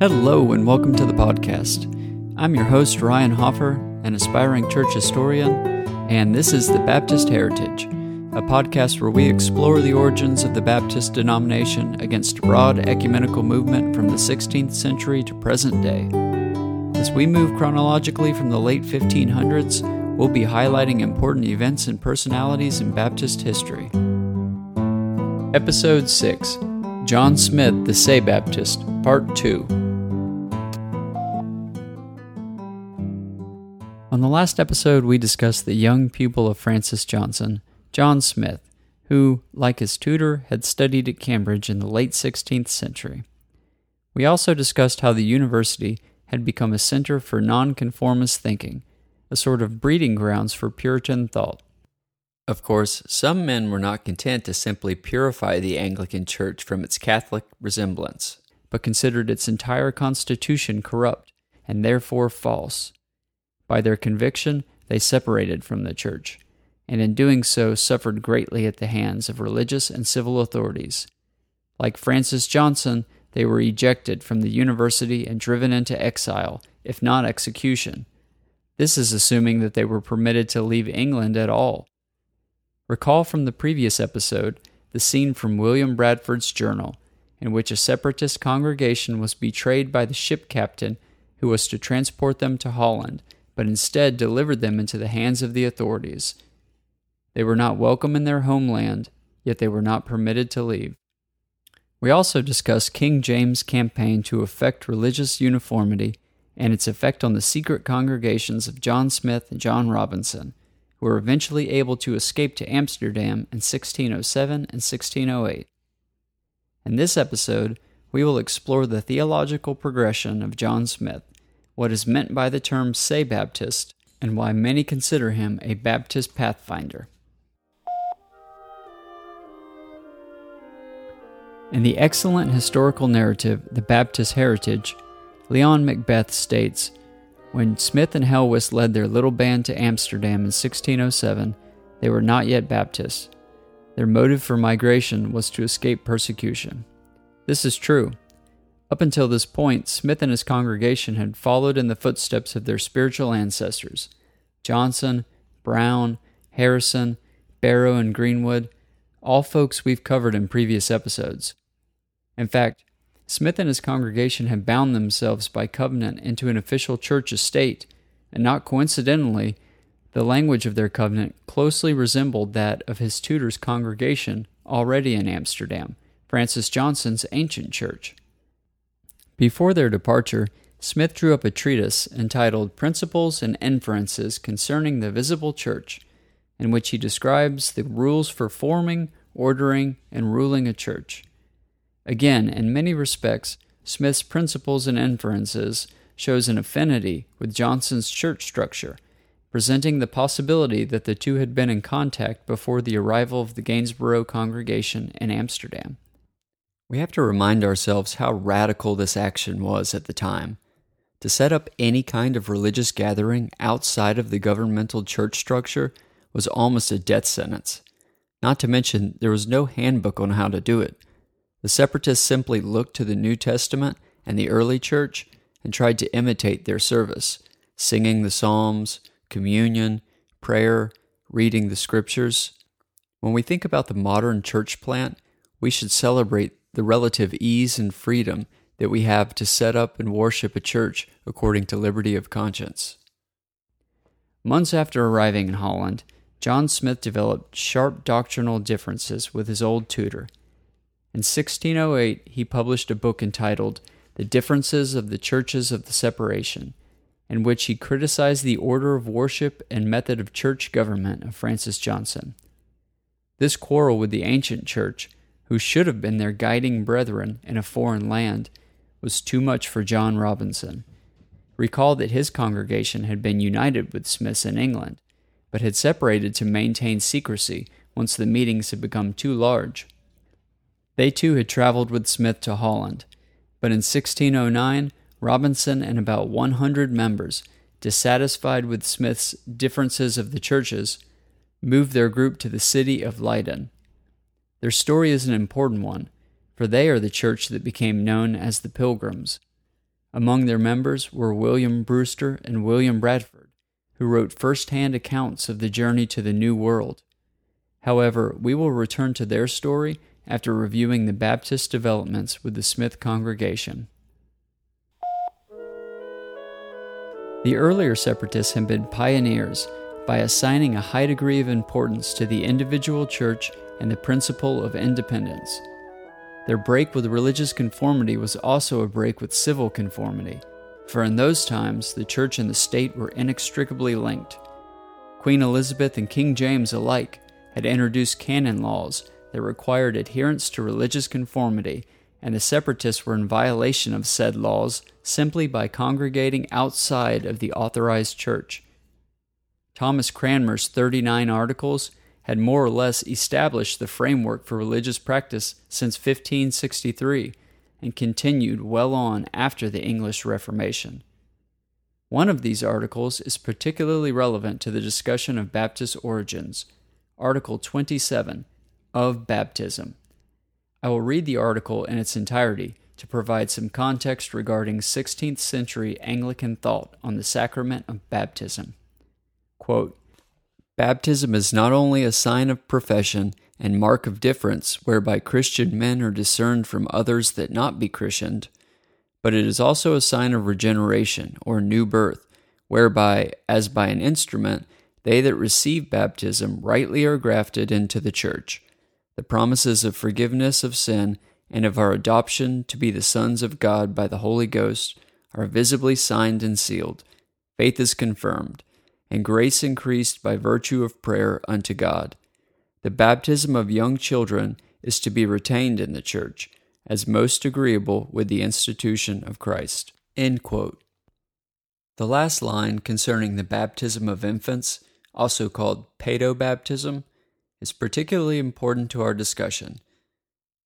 Hello, and welcome to the podcast. I'm your host, Ryan Hoffer, an aspiring church historian, and this is The Baptist Heritage, a podcast where we explore the origins of the Baptist denomination against a broad ecumenical movement from the 16th century to present day. As we move chronologically from the late 1500s, we'll be highlighting important events and personalities in Baptist history. Episode 6 John Smyth, the Se-Baptist, Part 2. On the last episode, we discussed the young pupil of Francis Johnson, John Smyth, who, like his tutor, had studied at Cambridge in the late 16th century. We also discussed how the university had become a center for nonconformist thinking, a sort of breeding grounds for Puritan thought. Of course, some men were not content to simply purify the Anglican Church from its Catholic resemblance, but considered its entire constitution corrupt and therefore false. By their conviction, they separated from the church, and in doing so suffered greatly at the hands of religious and civil authorities. Like Francis Johnson, they were ejected from the university and driven into exile, if not execution. This is assuming that they were permitted to leave England at all. Recall from the previous episode the scene from William Bradford's journal, in which a separatist congregation was betrayed by the ship captain who was to transport them to Holland but instead delivered them into the hands of the authorities. They were not welcome in their homeland, yet they were not permitted to leave. We also discuss King James' campaign to effect religious uniformity and its effect on the secret congregations of John Smyth and John Robinson, who were eventually able to escape to Amsterdam in 1607 and 1608. In this episode, we will explore the theological progression of John Smyth what is meant by the term Se-Baptist, and why many consider him a Baptist pathfinder. In the excellent historical narrative, The Baptist Heritage, Leon McBeth states When Smyth and Helwys led their little band to Amsterdam in 1607, they were not yet Baptists. Their motive for migration was to escape persecution. This is true. Up until this point, Smyth and his congregation had followed in the footsteps of their spiritual ancestors Johnson, Brown, Harrison, Barrow, and Greenwood, all folks we've covered in previous episodes. In fact, Smyth and his congregation had bound themselves by covenant into an official church estate, and not coincidentally, the language of their covenant closely resembled that of his tutor's congregation already in Amsterdam, Francis Johnson's ancient church. Before their departure, Smyth drew up a treatise entitled Principles and Inferences Concerning the Visible Church, in which he describes the rules for forming, ordering, and ruling a church. Again, in many respects, Smyth's Principles and Inferences shows an affinity with Johnson's church structure, presenting the possibility that the two had been in contact before the arrival of the Gainsborough congregation in Amsterdam. We have to remind ourselves how radical this action was at the time. To set up any kind of religious gathering outside of the governmental church structure was almost a death sentence. Not to mention, there was no handbook on how to do it. The separatists simply looked to the New Testament and the early church and tried to imitate their service, singing the Psalms, communion, prayer, reading the scriptures. When we think about the modern church plant, we should celebrate the relative ease and freedom that we have to set up and worship a church according to liberty of conscience. Months after arriving in Holland, John Smyth developed sharp doctrinal differences with his old tutor. In 1608, he published a book entitled The Differences of the Churches of the Separation, in which he criticized the order of worship and method of church government of Francis Johnson. This quarrel with the ancient church who should have been their guiding brethren in a foreign land, was too much for John Robinson. Recall that his congregation had been united with Smyth's in England, but had separated to maintain secrecy once the meetings had become too large. They too had traveled with Smyth to Holland, but in 1609, Robinson and about 100 members, dissatisfied with Smyth's differences of the churches, moved their group to the city of Leiden. Their story is an important one, for they are the church that became known as the Pilgrims. Among their members were William Brewster and William Bradford, who wrote first hand accounts of the journey to the New World. However, we will return to their story after reviewing the Baptist developments with the Smyth congregation. The earlier separatists had been pioneers by assigning a high degree of importance to the individual church and the principle of independence. Their break with religious conformity was also a break with civil conformity, for in those times the church and the state were inextricably linked. Queen Elizabeth and King James alike had introduced canon laws that required adherence to religious conformity, and the separatists were in violation of said laws simply by congregating outside of the authorized church. Thomas Cranmer's 39 articles had more or less established the framework for religious practice since 1563 and continued well on after the English Reformation. One of these articles is particularly relevant to the discussion of Baptist origins, Article 27 of Baptism. I will read the article in its entirety to provide some context regarding 16th century Anglican thought on the sacrament of baptism. Quote, Baptism is not only a sign of profession and mark of difference whereby Christian men are discerned from others that not be Christianed, but it is also a sign of regeneration or new birth, whereby, as by an instrument, they that receive baptism rightly are grafted into the church. The promises of forgiveness of sin and of our adoption to be the sons of God by the Holy Ghost are visibly signed and sealed. Faith is confirmed and grace increased by virtue of prayer unto God. The baptism of young children is to be retained in the church as most agreeable with the institution of Christ. The last line concerning the baptism of infants, also called paedobaptism, is particularly important to our discussion.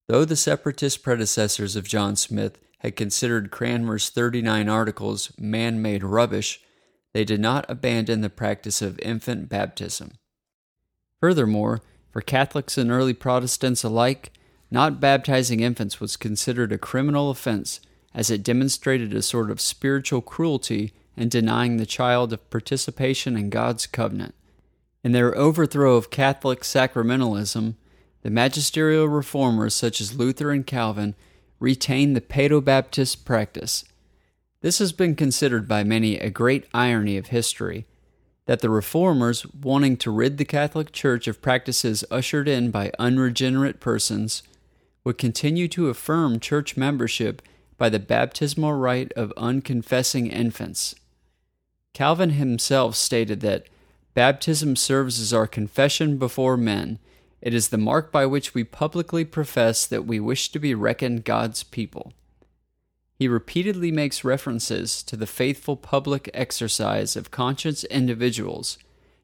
Though the separatist predecessors of John Smyth had considered Cranmer's 39 articles man made rubbish, they did not abandon the practice of infant baptism. Furthermore, for Catholics and early Protestants alike, not baptizing infants was considered a criminal offense, as it demonstrated a sort of spiritual cruelty in denying the child of participation in God's covenant. In their overthrow of Catholic sacramentalism, the magisterial reformers such as Luther and Calvin retained the Paedobaptist practice this has been considered by many a great irony of history that the reformers, wanting to rid the Catholic Church of practices ushered in by unregenerate persons, would continue to affirm church membership by the baptismal rite of unconfessing infants. Calvin himself stated that baptism serves as our confession before men. It is the mark by which we publicly profess that we wish to be reckoned God's people. He repeatedly makes references to the faithful public exercise of conscious individuals,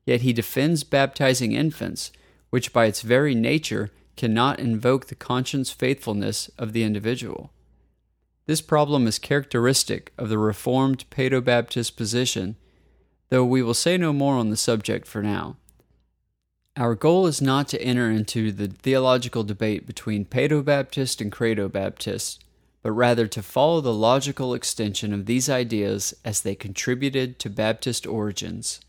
yet he defends baptizing infants, which by its very nature cannot invoke the conscience faithfulness of the individual. This problem is characteristic of the Reformed Paedobaptist position, though we will say no more on the subject for now. Our goal is not to enter into the theological debate between Paedobaptist and Credobaptist but rather to follow the logical extension of these ideas as they contributed to Baptist origins.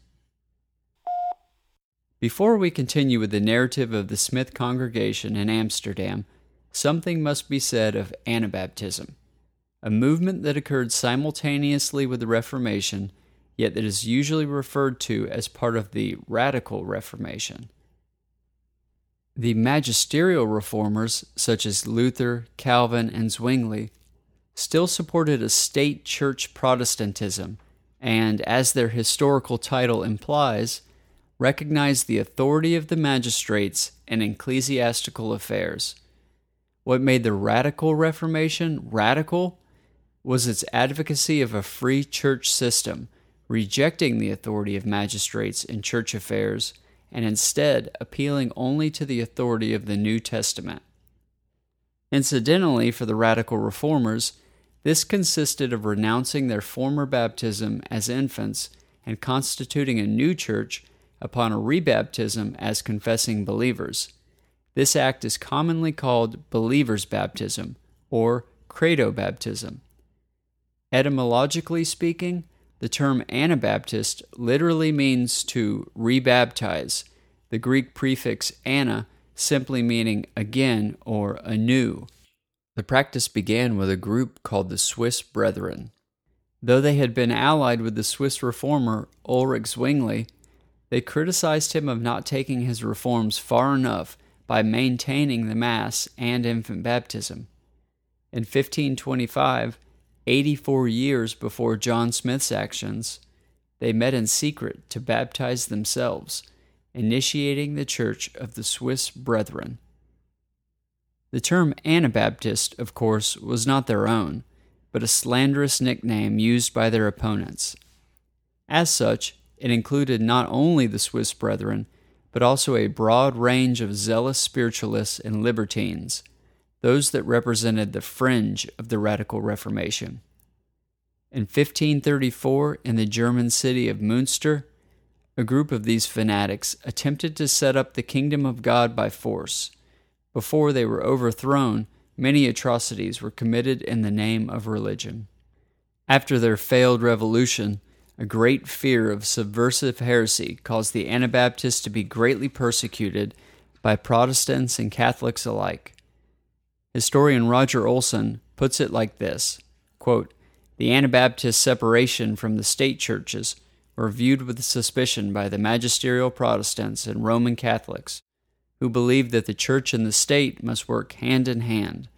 Before we continue with the narrative of the Smyth congregation in Amsterdam, something must be said of Anabaptism, a movement that occurred simultaneously with the Reformation, yet that is usually referred to as part of the Radical Reformation. The magisterial reformers, such as Luther, Calvin, and Zwingli, still supported a state church Protestantism and, as their historical title implies, recognized the authority of the magistrates in ecclesiastical affairs. What made the Radical Reformation radical was its advocacy of a free church system, rejecting the authority of magistrates in church affairs and instead appealing only to the authority of the New Testament. Incidentally, for the radical reformers, this consisted of renouncing their former baptism as infants and constituting a new church upon a rebaptism as confessing believers. This act is commonly called believer's baptism or credo baptism. Etymologically speaking, the term Anabaptist literally means to rebaptize, the Greek prefix ana simply meaning again or anew. The practice began with a group called the Swiss Brethren. Though they had been allied with the Swiss reformer Ulrich Zwingli, they criticized him of not taking his reforms far enough by maintaining the Mass and infant baptism. In 1525, 84 years before John Smyth's actions, they met in secret to baptize themselves, initiating the Church of the Swiss Brethren. The term Anabaptist, of course, was not their own, but a slanderous nickname used by their opponents. As such, it included not only the Swiss Brethren, but also a broad range of zealous spiritualists and libertines those that represented the fringe of the Radical Reformation. In 1534, in the German city of Münster, a group of these fanatics attempted to set up the kingdom of God by force. Before they were overthrown, many atrocities were committed in the name of religion. After their failed revolution, a great fear of subversive heresy caused the Anabaptists to be greatly persecuted by Protestants and Catholics alike. Historian Roger Olson puts it like this quote, The Anabaptist separation from the state churches were viewed with suspicion by the magisterial Protestants and Roman Catholics, who believed that the church and the state must work hand in hand.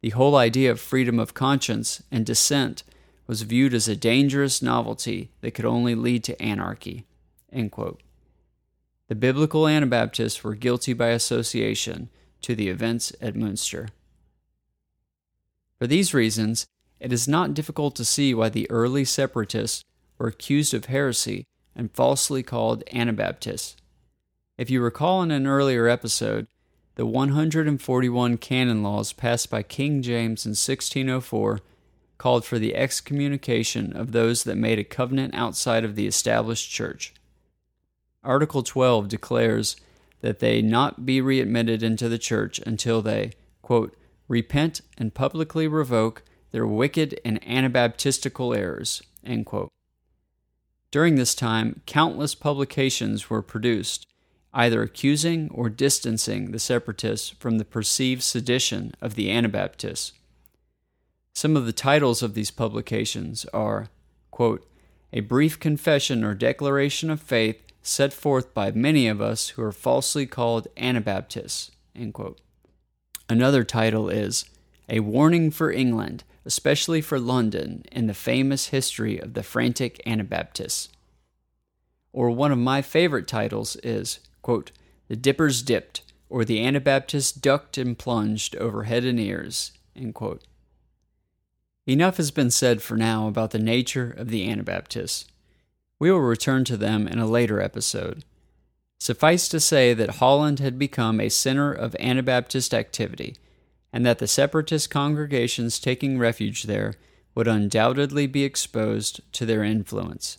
The whole idea of freedom of conscience and dissent was viewed as a dangerous novelty that could only lead to anarchy. The biblical Anabaptists were guilty by association to the events at Münster. For these reasons, it is not difficult to see why the early separatists were accused of heresy and falsely called Anabaptists. If you recall in an earlier episode, the 141 canon laws passed by King James in 1604 called for the excommunication of those that made a covenant outside of the established church. Article 12 declares that they not be readmitted into the church until they, quote, repent and publicly revoke their wicked and anabaptistical errors. During this time, countless publications were produced, either accusing or distancing the separatists from the perceived sedition of the Anabaptists. Some of the titles of these publications are quote, A brief confession or declaration of faith set forth by many of us who are falsely called Anabaptists. End quote. Another title is A Warning for England, especially for London, in the famous history of the frantic Anabaptists. Or one of my favorite titles is, quote, The Dippers Dipped, or The Anabaptists Ducked and Plunged Over Head and Ears, Enough has been said for now about the nature of the Anabaptists. We will return to them in a later episode. Suffice to say that Holland had become a center of Anabaptist activity, and that the separatist congregations taking refuge there would undoubtedly be exposed to their influence.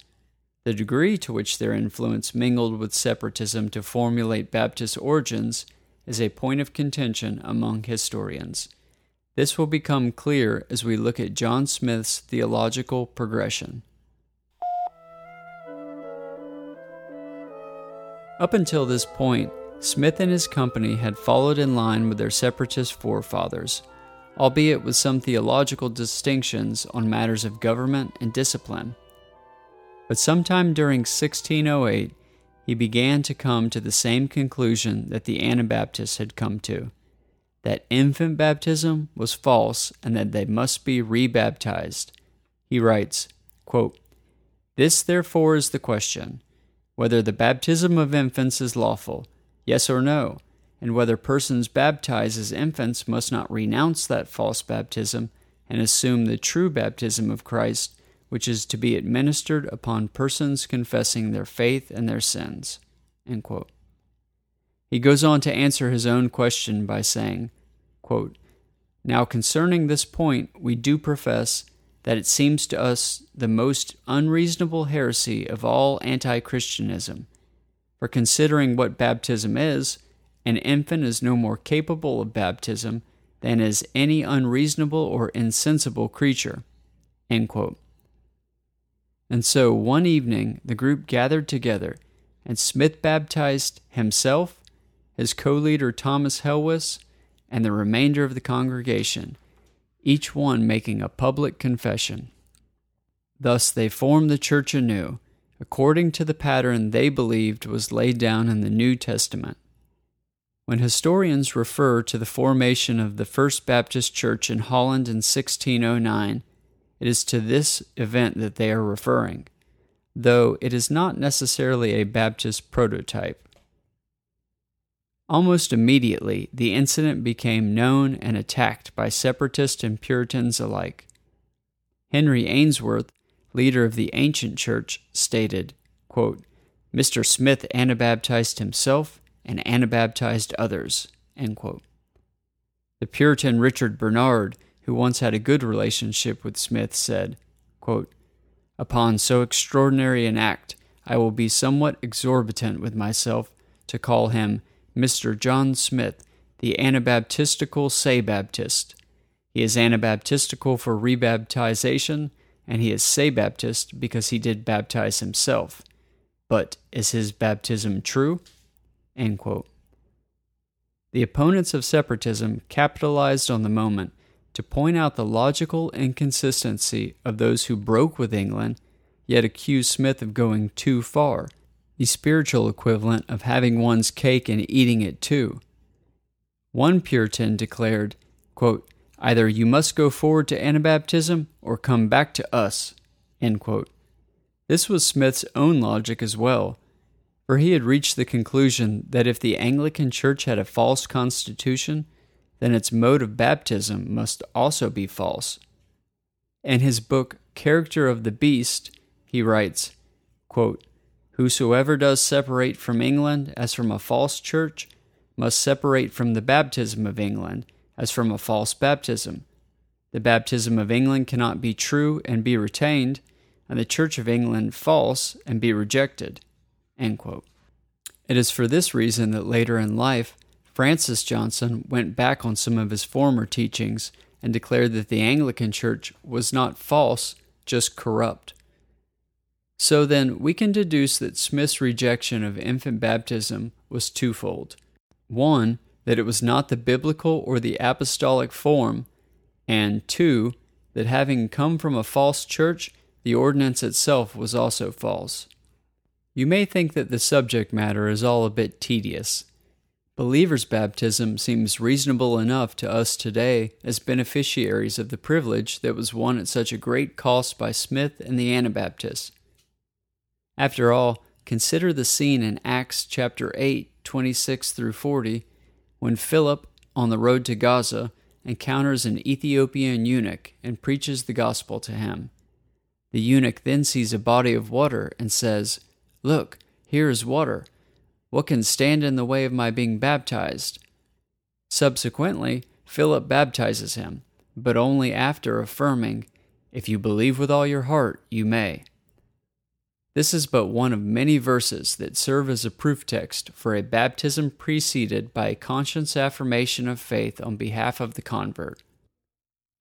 The degree to which their influence mingled with separatism to formulate Baptist origins is a point of contention among historians. This will become clear as we look at John Smyth's theological progression. Up until this point, Smyth and his company had followed in line with their separatist forefathers, albeit with some theological distinctions on matters of government and discipline. But sometime during 1608, he began to come to the same conclusion that the Anabaptists had come to that infant baptism was false and that they must be rebaptized. He writes, quote, This therefore is the question whether the baptism of infants is lawful, yes or no, and whether persons baptized as infants must not renounce that false baptism and assume the true baptism of Christ, which is to be administered upon persons confessing their faith and their sins. He goes on to answer his own question by saying, quote, Now concerning this point, we do profess that it seems to us the most unreasonable heresy of all anti Christianism. For considering what baptism is, an infant is no more capable of baptism than is any unreasonable or insensible creature. And so one evening the group gathered together, and Smyth baptized himself, his co leader Thomas Helwys, and the remainder of the congregation, each one making a public confession. Thus they formed the church anew, according to the pattern they believed was laid down in the New Testament. When historians refer to the formation of the First Baptist Church in Holland in 1609, it is to this event that they are referring, though it is not necessarily a Baptist prototype. Almost immediately, the incident became known and attacked by separatists and Puritans alike. Henry Ainsworth, leader of the ancient church, stated, quote, Mr. Smyth anabaptized himself and anabaptized others. The Puritan Richard Bernard, who once had a good relationship with Smyth, said, quote, Upon so extraordinary an act, I will be somewhat exorbitant with myself to call him Mr. John Smyth, the Anabaptistical Se-Baptist. He is Anabaptistical for rebaptization, and he is Se-Baptist because he did baptize himself. But is his baptism true? The opponents of separatism capitalized on the moment to point out the logical inconsistency of those who broke with England, yet accused Smyth of going too far, the spiritual equivalent of having one's cake and eating it too. One Puritan declared, quote, Either you must go forward to Anabaptism or come back to us. This was Smyth's own logic as well, for he had reached the conclusion that if the Anglican Church had a false constitution, then its mode of baptism must also be false. In his book Character of the Beast, he writes, quote, Whosoever does separate from England as from a false church must separate from the baptism of England as from a false baptism. The baptism of England cannot be true and be retained, and the Church of England false and be rejected. It is for this reason that later in life, Francis Johnson went back on some of his former teachings and declared that the Anglican Church was not false, just corrupt. So then, we can deduce that Smyth's rejection of infant baptism was twofold. One, that it was not the biblical or the apostolic form, and two, that having come from a false church, the ordinance itself was also false. You may think that the subject matter is all a bit tedious. Believer's baptism seems reasonable enough to us today as beneficiaries of the privilege that was won at such a great cost by Smyth and the Anabaptists. After all, consider the scene in Acts chapter 8, 26 through 40, when Philip, on the road to Gaza, encounters an Ethiopian eunuch and preaches the gospel to him. The eunuch then sees a body of water and says, Look, here is water. What can stand in the way of my being baptized? Subsequently, Philip baptizes him, but only after affirming, If you believe with all your heart, you may. This is but one of many verses that serve as a proof text for a baptism preceded by a conscience affirmation of faith on behalf of the convert.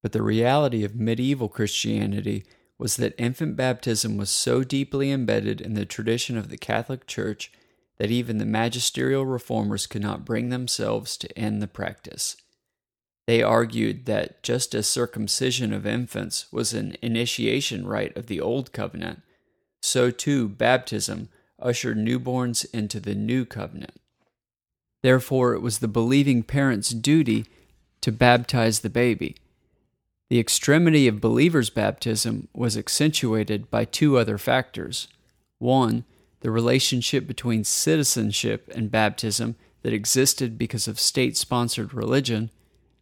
But the reality of medieval Christianity was that infant baptism was so deeply embedded in the tradition of the Catholic Church that even the magisterial reformers could not bring themselves to end the practice. They argued that just as circumcision of infants was an initiation rite of the Old Covenant, so too baptism ushered newborns into the New Covenant. Therefore, it was the believing parent's duty to baptize the baby the extremity of believers' baptism was accentuated by two other factors. One, the relationship between citizenship and baptism that existed because of state sponsored religion,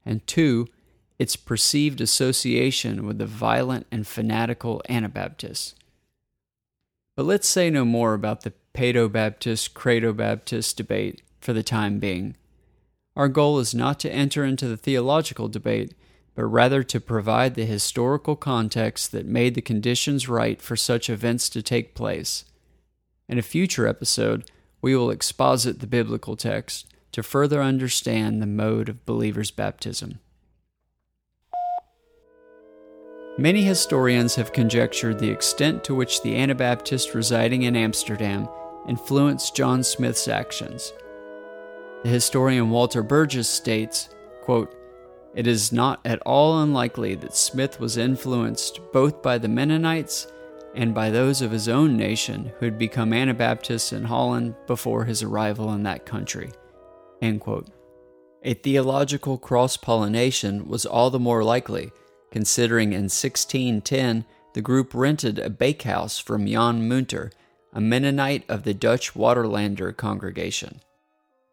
and two, its perceived association with the violent and fanatical Anabaptists. But let's say no more about the Paedo Baptist Credo Baptist debate for the time being. Our goal is not to enter into the theological debate but rather to provide the historical context that made the conditions right for such events to take place. In a future episode, we will exposit the biblical text to further understand the mode of believers' baptism. Many historians have conjectured the extent to which the Anabaptists residing in Amsterdam influenced John Smyth's actions. The historian Walter Burgess states, quote, It is not at all unlikely that Smyth was influenced both by the Mennonites and by those of his own nation who had become Anabaptists in Holland before his arrival in that country. A theological cross pollination was all the more likely, considering in 1610 the group rented a bakehouse from Jan Munter, a Mennonite of the Dutch Waterlander congregation.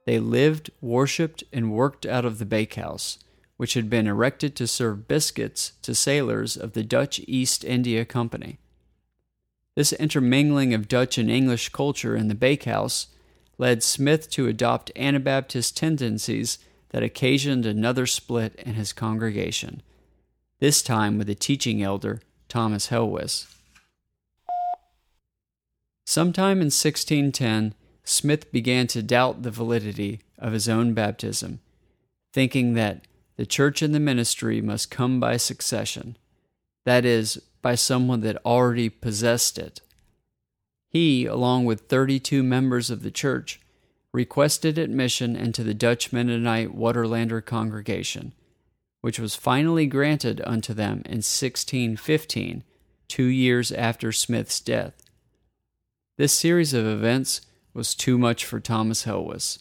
They lived, worshipped, and worked out of the bakehouse, which had been erected to serve biscuits to sailors of the Dutch East India Company. This intermingling of Dutch and English culture in the bakehouse led Smyth to adopt Anabaptist tendencies that occasioned another split in his congregation, this time with the teaching elder, Thomas Helwys. Sometime in 1610, Smyth began to doubt the validity of his own baptism, thinking that the church and the ministry must come by succession, that is, by someone that already possessed it. He, along with 32 members of the church, requested admission into the Dutch Mennonite Waterlander congregation, which was finally granted unto them in 1615, two years after Smyth's death. This series of events was too much for Thomas Helwys,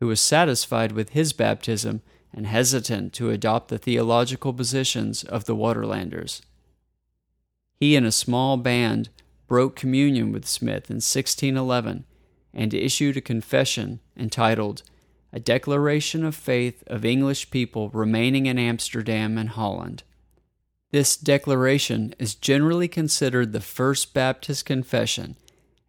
who was satisfied with his baptism and hesitant to adopt the theological positions of the Waterlanders. He and a small band broke communion with Smyth in 1611 and issued a confession entitled A Declaration of Faith of English People Remaining in Amsterdam and Holland. This declaration is generally considered the first Baptist confession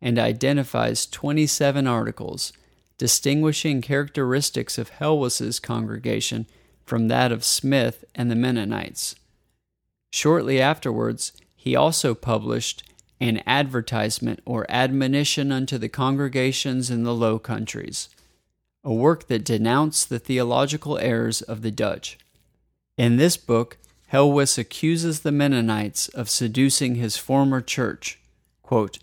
and identifies 27 articles distinguishing characteristics of Helwys's congregation from that of Smyth and the Mennonites. Shortly afterwards, he also published an advertisement or admonition unto the congregations in the Low Countries, a work that denounced the theological errors of the Dutch. In this book, Helwys accuses the Mennonites of seducing his former church, quote,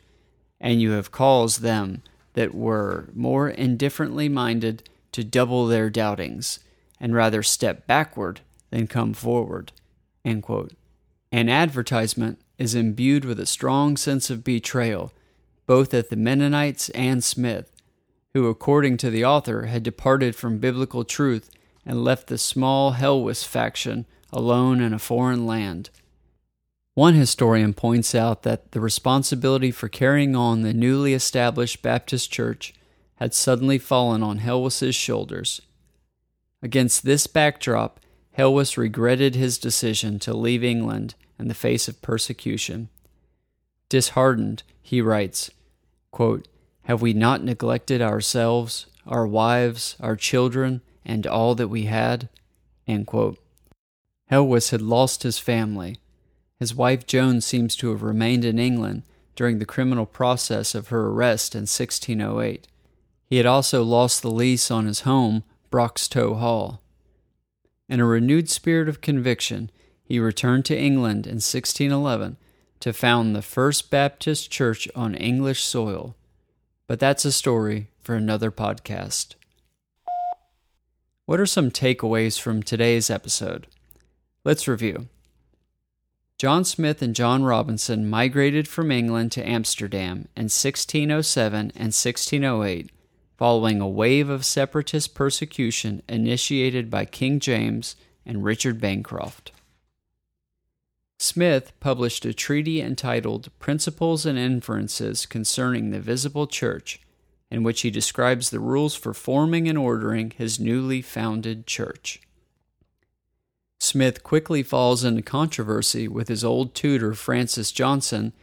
and you have caused them that were more indifferently minded to double their doubtings, and rather step backward than come forward. An advertisement is imbued with a strong sense of betrayal, both at the Mennonites and Smith, who, according to the author, had departed from biblical truth and left the small Helwys faction alone in a foreign land. One historian points out that the responsibility for carrying on the newly established Baptist church had suddenly fallen on Helwys's shoulders. Against this backdrop, Helwys regretted his decision to leave England in the face of persecution. Disheartened, he writes, quote, Have we not neglected ourselves, our wives, our children, and all that we had? Helwys had lost his family. His wife Joan seems to have remained in England during the criminal process of her arrest in 1608. He had also lost the lease on his home, Broxtowe Hall. In a renewed spirit of conviction, he returned to England in 1611 to found the first Baptist church on English soil. But that's a story for another podcast. What are some takeaways from today's episode? Let's review. John Smyth and John Robinson migrated from England to Amsterdam in 1607 and 1608 following a wave of separatist persecution initiated by King James and Richard Bancroft. Smyth published a treaty entitled Principles and Inferences Concerning the Visible Church, in which he describes the rules for forming and ordering his newly founded church. Smyth quickly falls into controversy with his old tutor Francis Johnson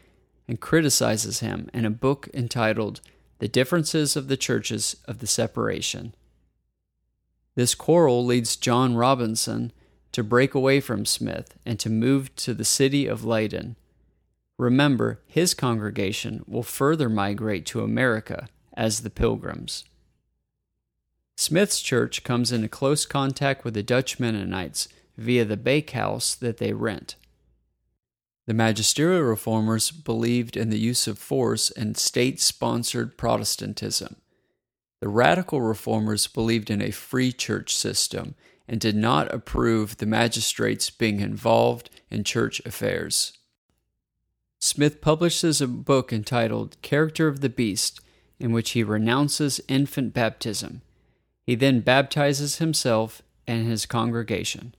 and criticizes him in a book entitled The Differences of the Churches of the Separation. This quarrel leads John Robinson to break away from Smyth and to move to the city of Leiden. Remember, his congregation will further migrate to America as the Pilgrims. Smyth's church comes into close contact with the Dutch Mennonites via the bakehouse that they rent. The magisterial reformers believed in the use of force and state sponsored Protestantism. The radical reformers believed in a free church system and did not approve the magistrates being involved in church affairs. Smyth publishes a book entitled Character of the Beast, in which he renounces infant baptism. He then baptizes himself and his congregation.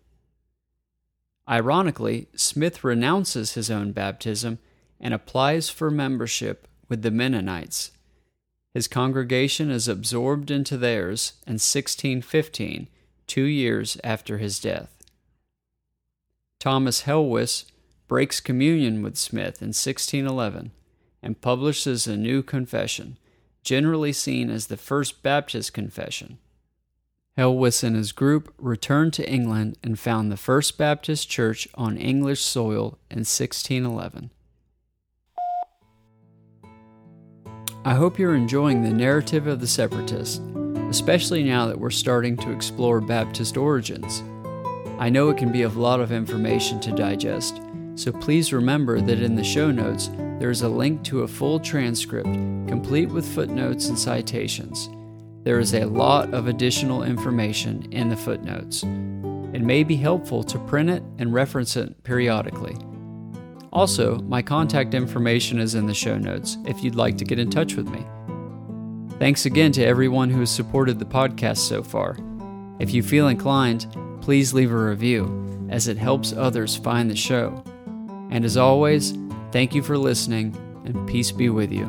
Ironically, Smyth renounces his own baptism and applies for membership with the Mennonites. His congregation is absorbed into theirs in 1615, two years after his death. Thomas Helwys breaks communion with Smyth in 1611 and publishes a new confession, generally seen as the First Baptist Confession. Helwys and his group returned to England and found the First Baptist Church on English soil in 1611. I hope you're enjoying the narrative of the separatists, especially now that we're starting to explore Baptist origins. I know it can be a lot of information to digest, so please remember that in the show notes there is a link to a full transcript, complete with footnotes and citations. There is a lot of additional information in the footnotes. It may be helpful to print it and reference it periodically. Also, my contact information is in the show notes if you'd like to get in touch with me. Thanks again to everyone who has supported the podcast so far. If you feel inclined, please leave a review, as it helps others find the show. And as always, thank you for listening, and peace be with you.